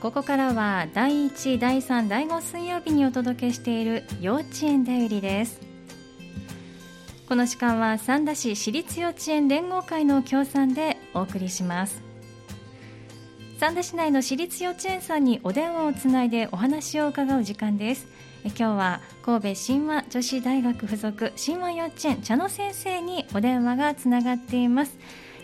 ここからは第1第3第5水曜日にお届けしている幼稚園だよりです。この時間は三田市私立幼稚園連合会の協賛でお送りします。三田市内の私立幼稚園さんにお電話をつないでお話を伺う時間です。今日は神戸神話女子大学附属神話幼稚園茶野先生にお電話がつながっています。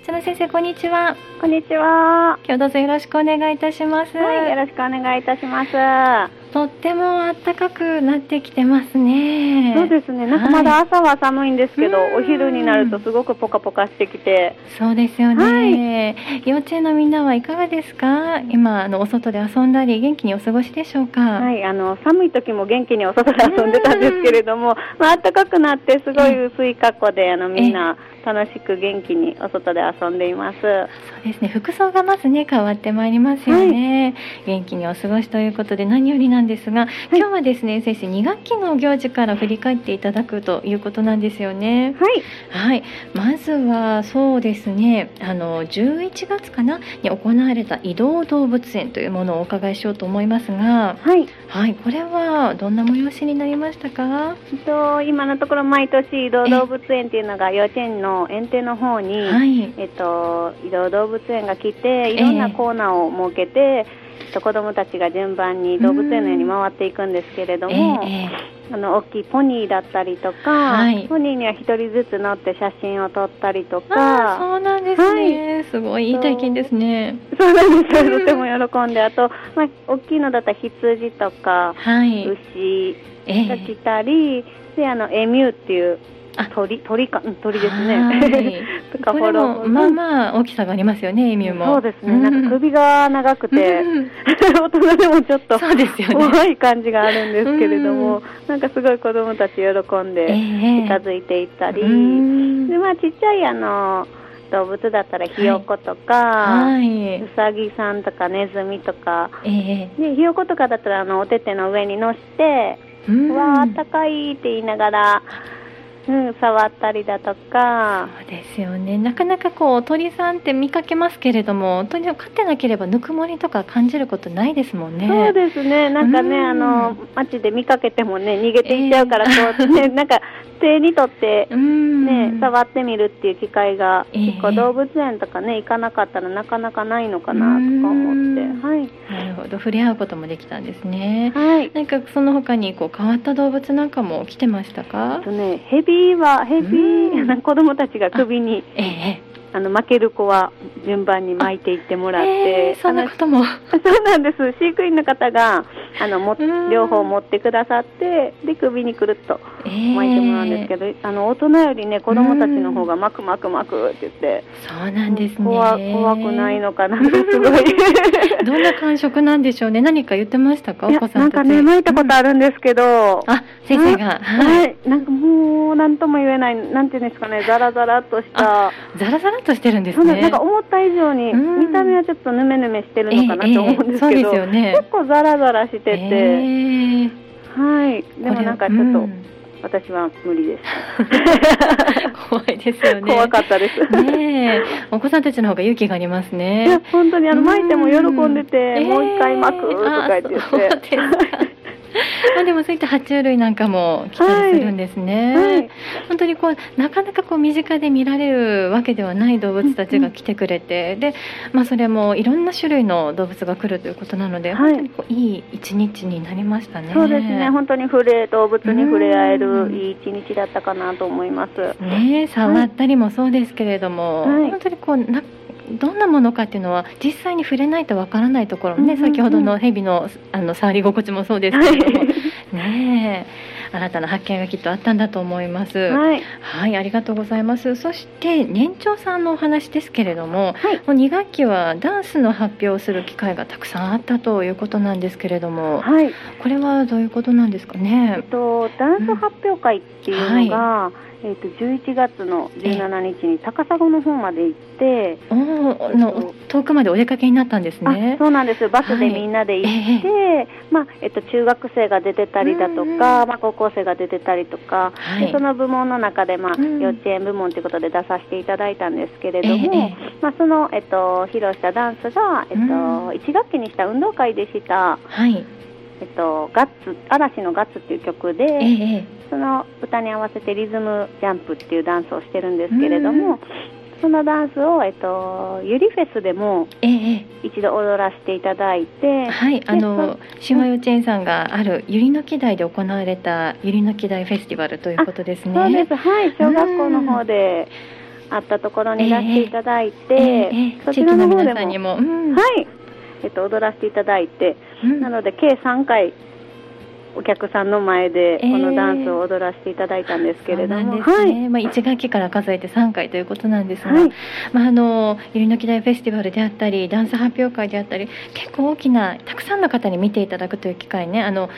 茶野先生こんにちはこんにちは。今日どうぞよろしくお願いいたします、はい、よろしくお願いいたします。とっても暖かくなってきてますね。そうですね。なんかまだ朝は寒いんですけど、はいお昼になるとすごくポカポカしてきて、そうですよね、幼稚園のみんなはいかがですか？今あのお外で遊んだり元気にお過ごしでしょうか、はい、あの寒い時も元気にお外で遊んでたんですけれども、まあ暖かくなってすごい薄い格好であのみんな楽しく元気にお外で遊んでいます。そうですね。服装がまずね変わってまいりますよね、元気にお過ごしということで何よりなんですが、今日はですね先生2学期の行事から振り返っていただくということなんですよね。はい、はい。まずはそうですねあの11月かなに行われた移動動物園というものをお伺いしようと思いますがはい。はい。これはどんな催しになりましたか？えっと今のところ毎年移動動物園っていうのが幼稚園の園庭の方に、はい。えっと、移動動物園が来ていろんなコーナーを設けて、と、子どもたちが順番に動物園のように回っていくんですけれども、えええあの大きいポニーだったりとか、はい。ポニーには一人ずつ乗って写真を撮ったりとか。そうなんですね、すごいいい体験ですね。そうなんです。とても喜んであと、まあ、大きいのだったら羊とかはい。牛えが来たり、であのエミューっていうあ鳥鳥かうん鳥ですね。はい。とかこれもまあまあ大きさがありますよねエミューも。そうですね、なんか首が長くて、うん。大人でもちょっと怖い感じがあるんですけれども、なんかすごい子供たち喜んでええ。近づいていったり、うん。でまあちっちゃいあの動物だったらひよことか、はい、うさぎさんとかネズミとか、ええ。でひよことかだったらあのお手手の上に乗して、うん。うわーあったかいって言いながら、うん、触ったりだとか、そうですよね。なかなかこう鳥さんって見かけますけれども鳥を飼ってなければぬくもりとか感じることないですもんね。そうですね、なんかね、うん。あの街で見かけてもね、逃げていっちゃうから、こう、ね、なんか手に取って、うん。ね、触ってみるっていう機会が、え構動物園とかね、行かなかったらなかなかないのかなとか思って、はい。なるほど。触れ合うこともできたんですね。はい。なんかその他にこう変わった動物なんかも来てましたか？あとね、ヘビは、ヘビうん。子供たちが首に、ええあの、負ける子は順番に巻いていってもらって、ええそんなことも。そうなんです。飼育員の方が、あの、もうん。両方持ってくださって、で、首にくるっと巻いてもらうんですけど、ど、あの、大人よりね、子供たちの方が巻く巻く巻くって言って、そうなんですね。怖怖くないのかな すごい。どんな感触なんでしょうね。何か言ってましたか？お子さたち。なんんかね、巻いたことあるんですけど、あ先生が。はい、はい、なんかもう、なんとも言えない、なんていうんですかね、ザラザラっとした、ザラザラっとしてるんですね。なんか思った以上に、うん。見た目はちょっとぬめぬめしてるのかなと思うんですけど、ええええそうですよね。結構ザラザラしてて、ええ。はい、でもなんかちょっと、うん。私は無理です。怖いですよね。怖かったです。ねえ。お子さんたちの方が勇気がありますね。本当にあの巻いても喜んでて、うんもう一回巻くとか言ってあでもそういった爬虫類なんかも来たりするんですね、はい。本当にこうなかなかこう身近で見られるわけではない動物たちが来てくれて、で、まあ、それもいろんな種類の動物が来るということなので、はい。本当にこういい一日になりましたね。そうですね、本当に触れ動物に触れ合えうん。るいい一日だったかなと思います。ね触ったりもそうですけれども、はい。本当にこうなどんなものかっていうのは実際に触れないとわからないところもね、うんうんうん。先ほどの蛇のあの触り心地もそうですけれども、ねえ。新たな発見がきっとあったんだと思います。はい、はい、ありがとうございます。そして年長さんのお話ですけれども、はい。もう2学期はダンスの発表をする機会がたくさんあったということなんですけれども、はい、これはどういうことなんですかえっね。とダンス発表会っていうのが、えー、と11月の17日に高砂の方まで行っておーの遠くまでお出かけになったんですね。あそうなんですバスでみんなで行って、はいまあえっと、中学生が出てたりだとうん。か、まあ、高校生が出てたりとか、はい。でその部門の中で、まあうん。幼稚園部門ということで出させていただいたんですけれども、ええまあ、その、えっと、披露したダンスが、えっとうん1学期にした運動会でした、はい。えっと、ガッツ嵐のガッツっていう曲で、えええその歌に合わせてリズムジャンプっていうダンスをしてるんですけれども、そのダンスを、えっと、ゆりフェスでもええ。え一度踊らせていただいて、はい、あの神話幼稚園さんがあるゆりの木台で行われたゆりの木台フェスティバルということですね。そうです、はい、小学校の方であったところに出していただいて、ええええそちらのの方でも、皆さんにも、うん。はい、えっと、踊らせていただいて、うん。なので計3回、お客さんの前でええこのダンスを踊らせていただいたんですけれども、そうなんですはい、ね。まあ一学期から数えて3回ということなんですが、はい、まああのゆりの木台フェスティバルであったり、ダンス発表会であったり、結構大きなたくさんの方に見ていただくという機会ね、あの。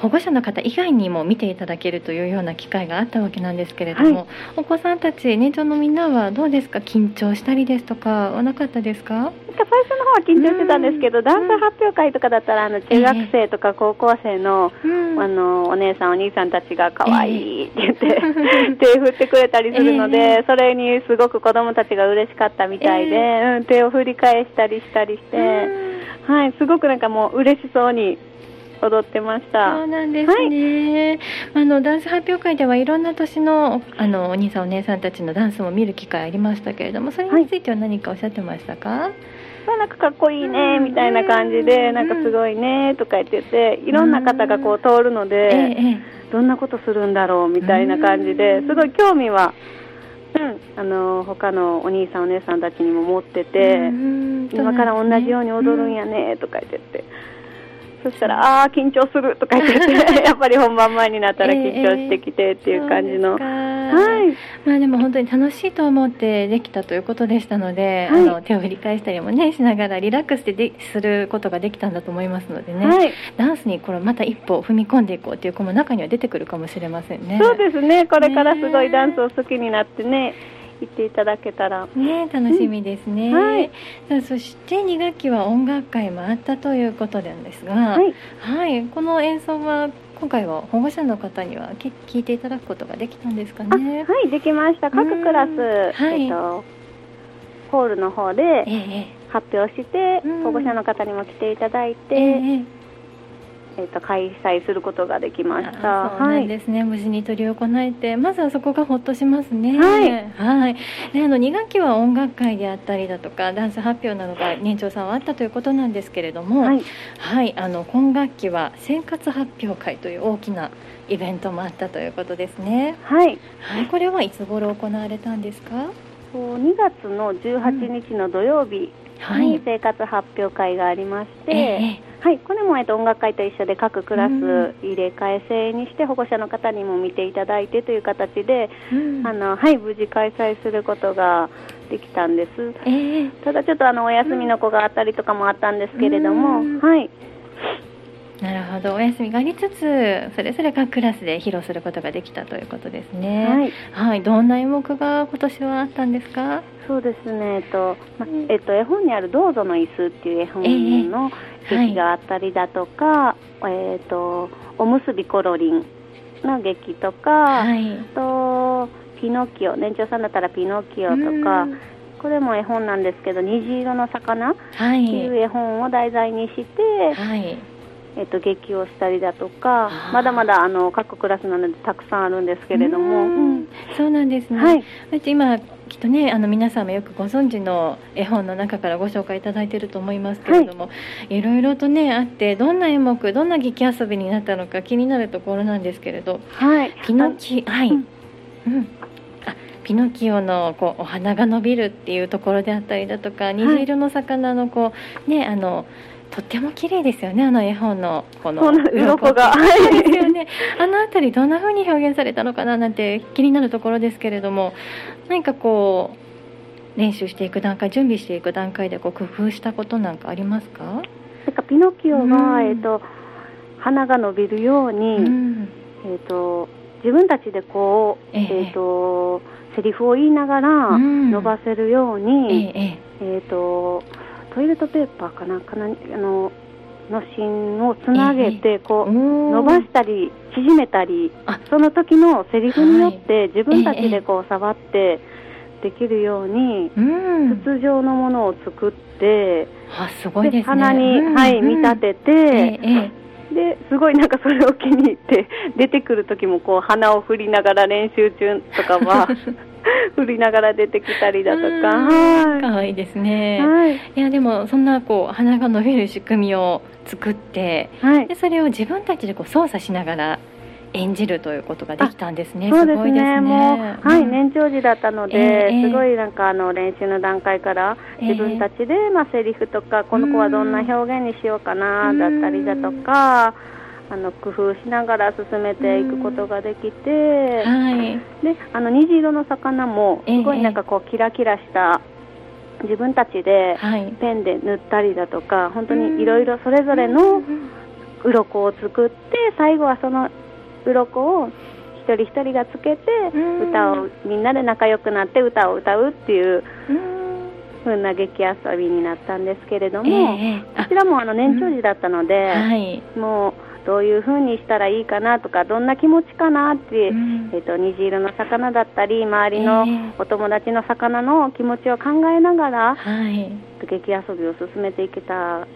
保護者の方以外にも見ていただけるというような機会があったわけなんですけれども、はお子さんたち年長のみんなはどうですか？緊張したりですとかはなかったですか？最初の方は緊張してたんですけど、うん。ダンス発表会とかだったらあの中学生とか高校生の,、うん。あのお姉さんお兄さんたちが可愛いって言って、手振ってくれたりするので、ええ。それにすごく子供たちが嬉しかったみたいで、えうん、手を振り返したりしたりして、はい、すごくなんかもう嬉しそうに踊ってました。そうなんですね、あのダンス発表会ではいろんな年のあのお兄さんお姉さんたちのダンスも見る機会ありましたけれどもそれについては何かおっしゃってましたか、まあなんかかっこいいねうんみたいな感じで、なんかすごいねとか言ってて、いろんな方がこう通るので、どんなことするんだろうみたいな感じうん。ですごい興味は、うん、あの他のお兄さんお姉さんたちにも持ってえて、うん今から同じように踊るんやねとか言ってて、そしたらああー緊張するとか言ってて やっぱり本番前になったら緊張してきてっていう感じの、そうですか。はい。まあでも本当に楽しいと思ってできたということでしたので、はい。あの手を振り返したりもねしながらリラックスでですることができたんだと思いますのでね、はい、ダンスにこれまた一歩踏み込んでいこうっていう子も中には出てくるかもしれませんね。そうですね。これからすごいダンスを好きになってね言っていただけたら。ね、楽しみですね、うん。はい。さあそして2学期は音楽会もあったということなんですが、はい。はい。この演奏は今回は保護者の方にはき聞いていただくことができたんですかあね。はいできました。各クラス、うんはい。えっとホールの方でええ発表して、うん。保護者の方にも来ていただいて、ええええっと開催することができました。あそうなんですね、無事に取り行えてまずはそこがほっとしますねはいはいであの2学期は音楽会であったりだとかダンス発表などが年長さんはあったということなんですけれども、はい、はい、あの今学期は生活発表会という大きなイベントもあったということですね。はい、はい、これはいつ頃行われたんですか？こう2月の18日の土曜日はい。に生活発表会がありまして、えはい、これも、えっと、音楽会と一緒で各クラスうん。入れ替え制にして保護者の方にも見ていただいてという形で、えうん。あのはい、無事開催することができたんです。ええ。ただちょっとあのお休みの子があったりとかもあったんですけれども、うん。はい、なるほど、お休みがありつつ、それぞれ各クラスで披露することができたということですね。はい、はい、どんな演目が今年はあったんですか？そうですね、えっと、まうんえっと、絵本にあるどうぞの椅子っていう絵本のええ劇があったりだとか、えっと、おむすびコロリンの劇とか、はい。あと、ピノキオ、年長さんだったらピノキオとか、うんこれも絵本なんですけど、虹色の魚っはい。ていう絵本を題材にして、はい。えっと、劇をしたりだとかまだまだあの各クラスなのでたくさんあるんですけれども、うそうなんですね。はい、今きっとねあの皆さんもよくご存知の絵本の中からご紹介いただいていると思いますけれども、い、ろいろとねあってどんな演目どんな劇遊びになったのか気になるところなんですけれどはい、ピノキはい、うん。うん。あピノキオのこうお花が伸びるっていうところであったりだとか虹色の魚のこうねあのとっても綺麗ですよねあの絵本のこの鱗が。そうですよね。あのあたりどんな風に表現されたのかななんて気になるところですけれども何かこう練習していく段階準備していく段階でこう工夫したことなんかありますか、なんかピノキオが、うん。えっと鼻が伸びるように、うん。えっと自分たちでこう、ええ。えっ、と、セリフを言いながらうん。伸ばせるようえに、ええ。えっ、と、トイレットペーパーかな、かな？あの、の芯をつなげて、こう、伸伸ばしたり縮めたりあ。その時のセリフによって自分たちでこう触ってできるようにうん。筒状のものを作って、あすごいで鼻に、うんはい、うん。見立てて、ですごいなんかそれを気に入って出てくる時もこう鼻を振りながら練習中とかは 振りながら出てきたりえだとか、うん。はい。ですね、はい。いやでもそんなこう鼻が伸びる仕組みを作ってはい。でそれを自分たちでこう操作しながら演じるということができたんですね。すね、ごいですね。もう、はい、うん。年長時だったので、ええすごいなんかあの練習の段階から、ええ。自分たちで、まあ、セリフとか、この子はどんな表現にしようかな、だったりだとか、あの工夫しながら進めていくことができて、はい。であの虹色の魚も、すごいなんかこう、キラキラした、自分たちではい。ペンで塗ったりだとか、本当にいろいろそれぞれの鱗を作って最後はその鱗を一人一人がつけてうん歌をみんなで仲良くなって歌を歌うっていううん風な劇遊びになったんですけれども、ええこちらもあの年長時だったので、はい。もうどういう風にしたらいいかなとかどんな気持ちかなって、うんえっと虹色の魚だったり周りのええお友達の魚の気持ちを考えながらはい。劇遊びを進めていけた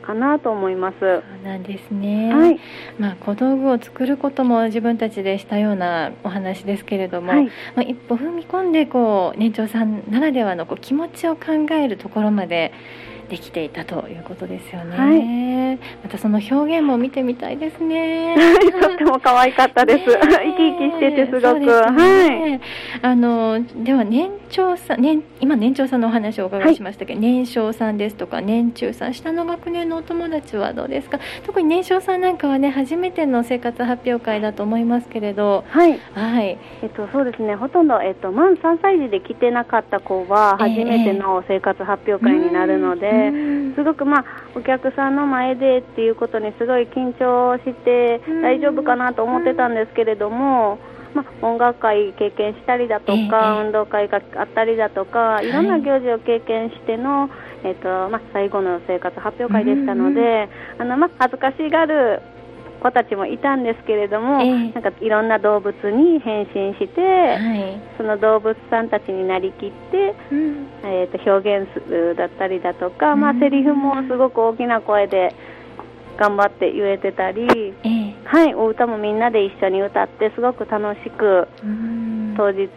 かなと思います。そうなんですね。はいまあ小道具を作ることも自分たちでしたようなお話ですけれども、はいまあ一歩踏み込んでこう年長さんならではのこう気持ちを考えるところまでできていたということですよね。はいまたその表現も見てみたいですね。とっても可愛かったです。生き生きしててすごく。そうですよはい。ねあのでは年長さん、年今年長さんのお話をお伺いしましたけど、年少さんですとか年中さん下の学年のお友達はどうですか？特に年少さんなんかはね初めての生活発表会だと思いますけれどはい。はいえっと、そうですね。ほとんど、えっと、満3歳児で来てなかった子は、ええ初めての生活発表会になるので、うん。すごく、まあ、お客さんの前でっていうことにすごい緊張してうん、大丈夫かなと思ってたんですけれども、まあ、音楽会経験したりだとか、ええ。運動会があったりだとか、い。ろんな行事を経験しての、えっとまあ、最後の生活発表会でしたので、あのまあ、恥ずかしがる子たちもいたんですけれども、ええ。なんかいろんな動物に変身して、はい。その動物さんたちになりきって、うん。えー、と表現するだったりだとか、まあ、うん。セリフもすごく大きな声で頑張って言えてたり、ええ。はい、お歌もみんなで一緒に歌ってすごく楽しくうん。当日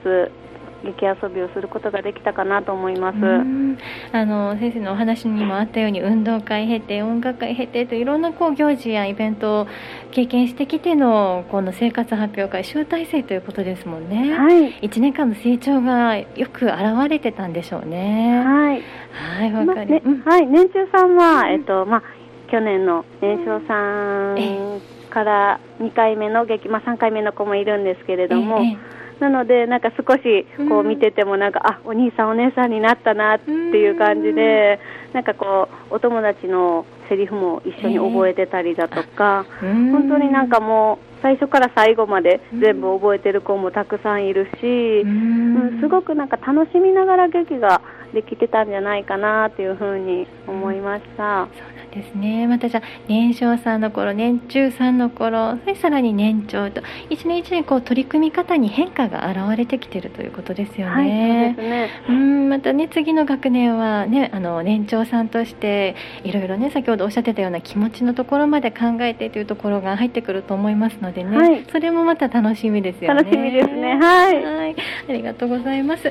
劇遊びをすることができたかなと思います。うんあの先生のお話にもあったように運動会経て音楽会経てといろんなこう行事やイベントを経験してきてのこの生活発表会集大成ということですもんね。はい、1年間の成長がよく現れてたんでしょうね。はいはい、かりうんはい、年中さんは、えっとまあ、去年の年少さえんから2回目の劇、まあ、3回目の子もいるんですけれども、ええなので、なんか少しこううん見てても、なんか、あお兄さん、お姉さんになったなっていう感じで、なんかこう、お友達のセリフも一緒に覚えてたりだとか、うん。本当になんかもう、最初から最後まで全部覚えてる子もたくさんいるし、ううんんすごくなんか楽しみながら劇ができてたんじゃないかなというふうに思いました。そうなんですね。またじゃあ年少さんの頃、年中さんの頃、さらに年長と一年一年こう取り組み方に変化が現れてきているということですよはい、そうね。ですね。うんまたね次の学年はねあの年長さんとしていろいろね先ほどおっしゃってたような気持ちのところまで考えてというところが入ってくると思いますのでね、はいそれもまた楽しみですよね。楽しみですねはいはい、ありがとうございます。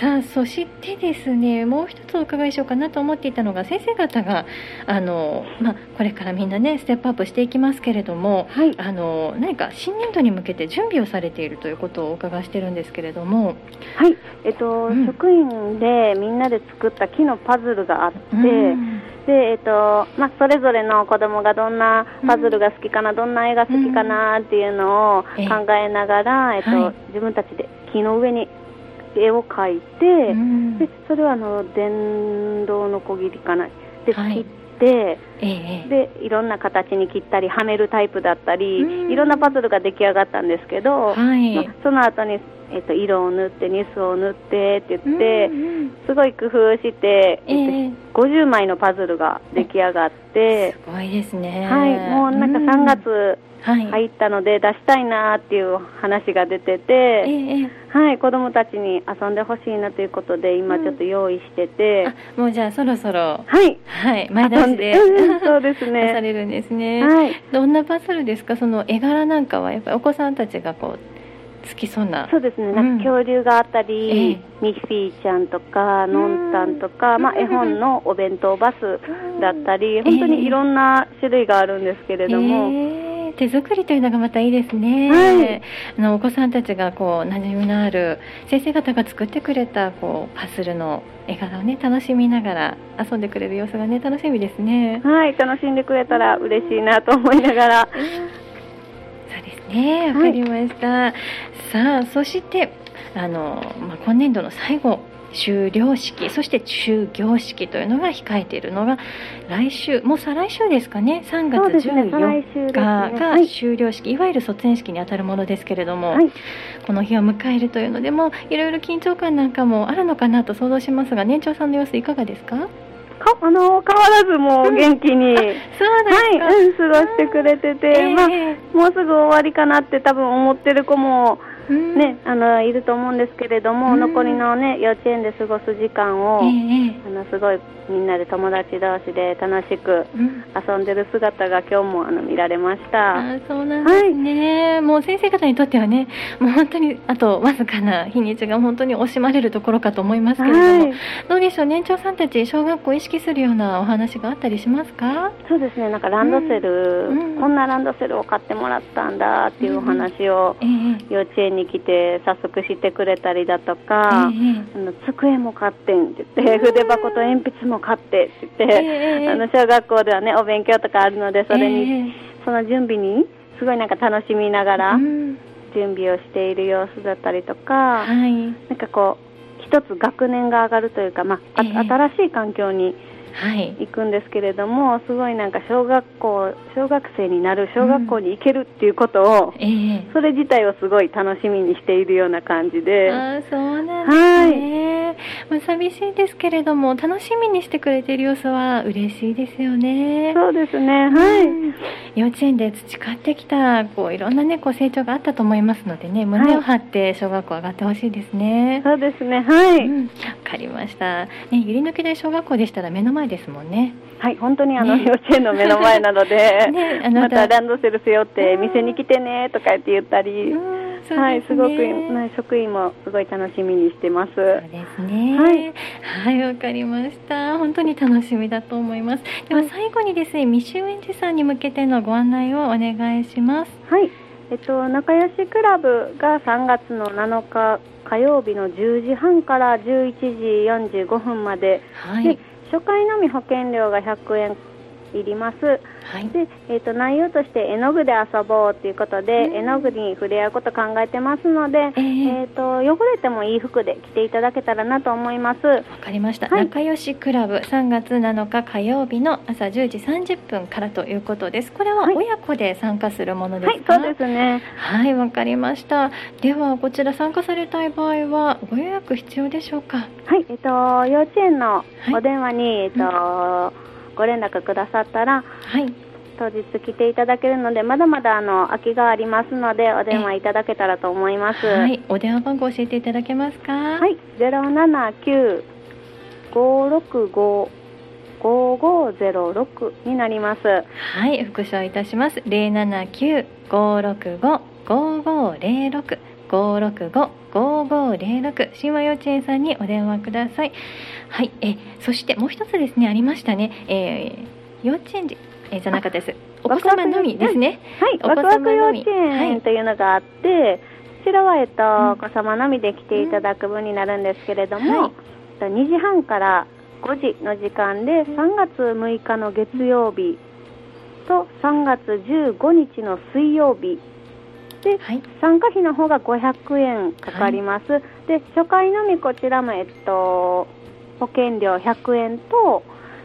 さあそしてですね。もう一つお伺いしようかなと思っていたのが先生方があのまあこれからみんなねステップアップしていきますけれども。はい。あの何か新年度に向けて準備をされているということをお伺いしてるんですけれども、はい、えっと、うん。職員でみんなで作った木のパズルがあって、うん。で、えっと、まあ、それぞれの子供がどんなパズルが好きかな、どんな絵が好きかなっていうのをええ。考えながら、えっと、はい。自分たちで木の上に絵を描いて、うん。で、それはあの、電動のこぎりかな。で、はい。切って、ええでいろんな形に切ったりはめるタイプだったり、うん。いろんなパズルが出来上がったんですけど、はい。まあその後に、えっと色を塗ってニスを塗ってって言って、うんうん。すごい工夫して、ええ。えっと50枚のパズルが出来上がって、すごいですね。はい、もうなんか3月はい。入ったので出したいなっていう話が出てえて、ええはい、子供たちに遊んでほしいなということで今ちょっと用意してて、あ、もうじゃあそろそろ、はい、はい、前出しでうんそうです 出さね。れるんですね。はい、どんなパズルですか？その絵柄なんかはやっぱりお子さんたちがこう好きそうな。そうですね、うん。なんか恐竜があったり、えミッフィーちゃんとか、のん。たんとか、まあ、うん。絵本のお弁当バスだったり、うん。本当にいろんな種類があるんですけれども、えー手作りというのがまたいいですね、はい。あのお子さんたちがこう馴染みのある先生方が作ってくれたこうパズルの絵柄をね楽しみながら遊んでくれる様子がね楽しみですね。はい、楽しんでくれたら嬉しいなと思いながら、そうですね、わかりました。さあ、そして、あの、まあ、今年度の最後、終了式、そして終業式というのが控えているのが、来週、もう再来週ですかね、3そう月ですね再来14週ですね。日がはい。終了式、いわゆる卒園式にあたるものですけれども、はい。この日を迎えるというのでも、いろいろ緊張感なんかもあるのかなと想像しますが、年長さんの様子いかがですか？かあの変わらずもう元気に、そうはい、ですか。うん、過ごしてくれてて、ええまあ、もうすぐ終わりかなって多分思ってる子もうんね、あのいると思うんですけれども、うん。残りのね幼稚園で過ごす時間を、ええあのすごいみんなで友達同士で楽しくうん。遊んでる姿が今日もあの見られました。あーそうなんですね、もう先生方にとってはねもう本当にあとわずかな日にちが本当に惜しまれるところかと思いますけれども、はい、どうでしょう年長さんたち小学校を意識するようなお話があったりしますか？そうですね、なんかランドセル、うん。うん。こんなランドセルを買ってもらったんだっていうお話を、ええ幼稚園に来て早速してくれたりだとか、えあの机も買ってんって言って、筆箱と鉛筆も買ってって言って、ええ。あの小学校ではねお勉強とかあるのでそれに、えその準備にすごいなんか楽しみながえらうん。準備をしている様子だったりとか、はい。なんかこう一つ学年が上がるというか、まあ、あええ。新しい環境にはい行くんですけれどもすごいなんか小学校小学生になる小学校に行けるっていうことを、ええ。それ自体をすごい楽しみにしているような感じで。あーそうなんですね、まあ、寂しいですけれども楽しみにしてくれている様子は嬉しいですよね。そうですね、はい。うん幼稚園で培ってきたこういろんな、ね、こう成長があったと思いますのでね胸を張って小学校上がってほしいですね。そうですね、はい。うん、わかりました。ね、ゆり抜き大小学校でしたら目の前ですもんね。はい、本当にあの、ね幼稚園の目の前なので、ねあなまたたランドセル背負って店に来てねとか言って言ったり、うんそうはい、ですすごく、ねはい職員もすごい楽しみにしてます。そうですね。はい、はい、わかりました。本当に楽しみだと思います。でははい最後にですね、未就園児さんに向けてのご案内をお願いします。はい、えっと、仲良しクラブが3月の7日火曜日の10時半から11時45分まで、はいで。初回のみ保険料が100円いります。はい。で、えっと内容として絵の具で遊ぼうということで、うん。絵の具に触れ合うこと考えてますので、えーえっと汚れてもいい服で着ていただけたらなと思います。わかりました、はい。仲良しクラブ3月7日火曜日の朝10時30分からということです。これははい。親子で参加するものではい、すかそうですね。はいわかりました。ではこちら参加されたい場合はご予約必要でしょうか？はい、えっと幼稚園のい。お電話に、えっとご連絡くださったらはい。当日来ていただけるのでまだまだあの空きがありますのでお電話いただけたらと思います。はい。お電話番号教えていただけますか？はい、ゼロ七九五六五五五ゼロ六になります。はい。復唱いたします。079-565-5506 565-5506神話幼稚園さんにお電話ください。はいえそしてもう一つですねありましたね、えー幼稚園児、えーじゃなかったです。お子様のみですね。はい、お子様のみ。稚はい。園というのがあって、こちらは、えっと、ん。お子様のみで来ていただく分になるんですけれども、はい。えっと2時半から5時の時間で、3月6日の月曜日と3月15日の水曜日で、はい参加費の方が500円かかります。で、初回のみこちらも、えっと、保険料100円と、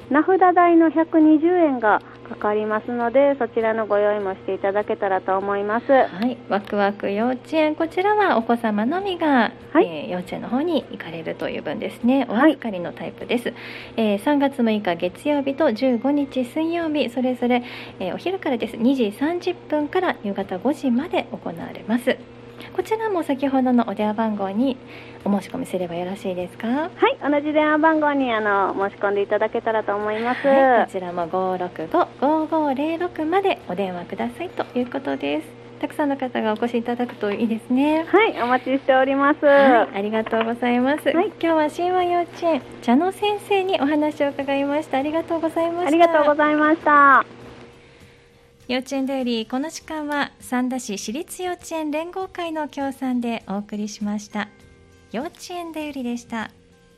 名札代の120円がかかりますのでそちらのご用意もしていただけたらと思います。はい。ワクワク幼稚園こちらはお子様のみが、はい、えー、幼稚園の方に行かれるという分ですね。お預かりのタイプです、はい、えー、3月6日月曜日と15日水曜日それぞれ、えー、お昼からです。2時30分から夕方5時まで行われますこちらも先ほどのお電話番号にお申し込みすればよろしいですか？はい同じ電話番号にあの申し込んでいただけたらと思います、はい、こちらも565-5506までお電話くださいということです。たくさんの方がお越しいただくといいですね。はいお待ちしております、はい、ありがとうございます、はい、今日は神話幼稚園茶の先生にお話を伺いました。ありがとうございました。ありがとうございました幼稚園デイリーこの時間は三田市私立幼稚園連合会の協賛でお送りしました。幼稚園デイリーでした。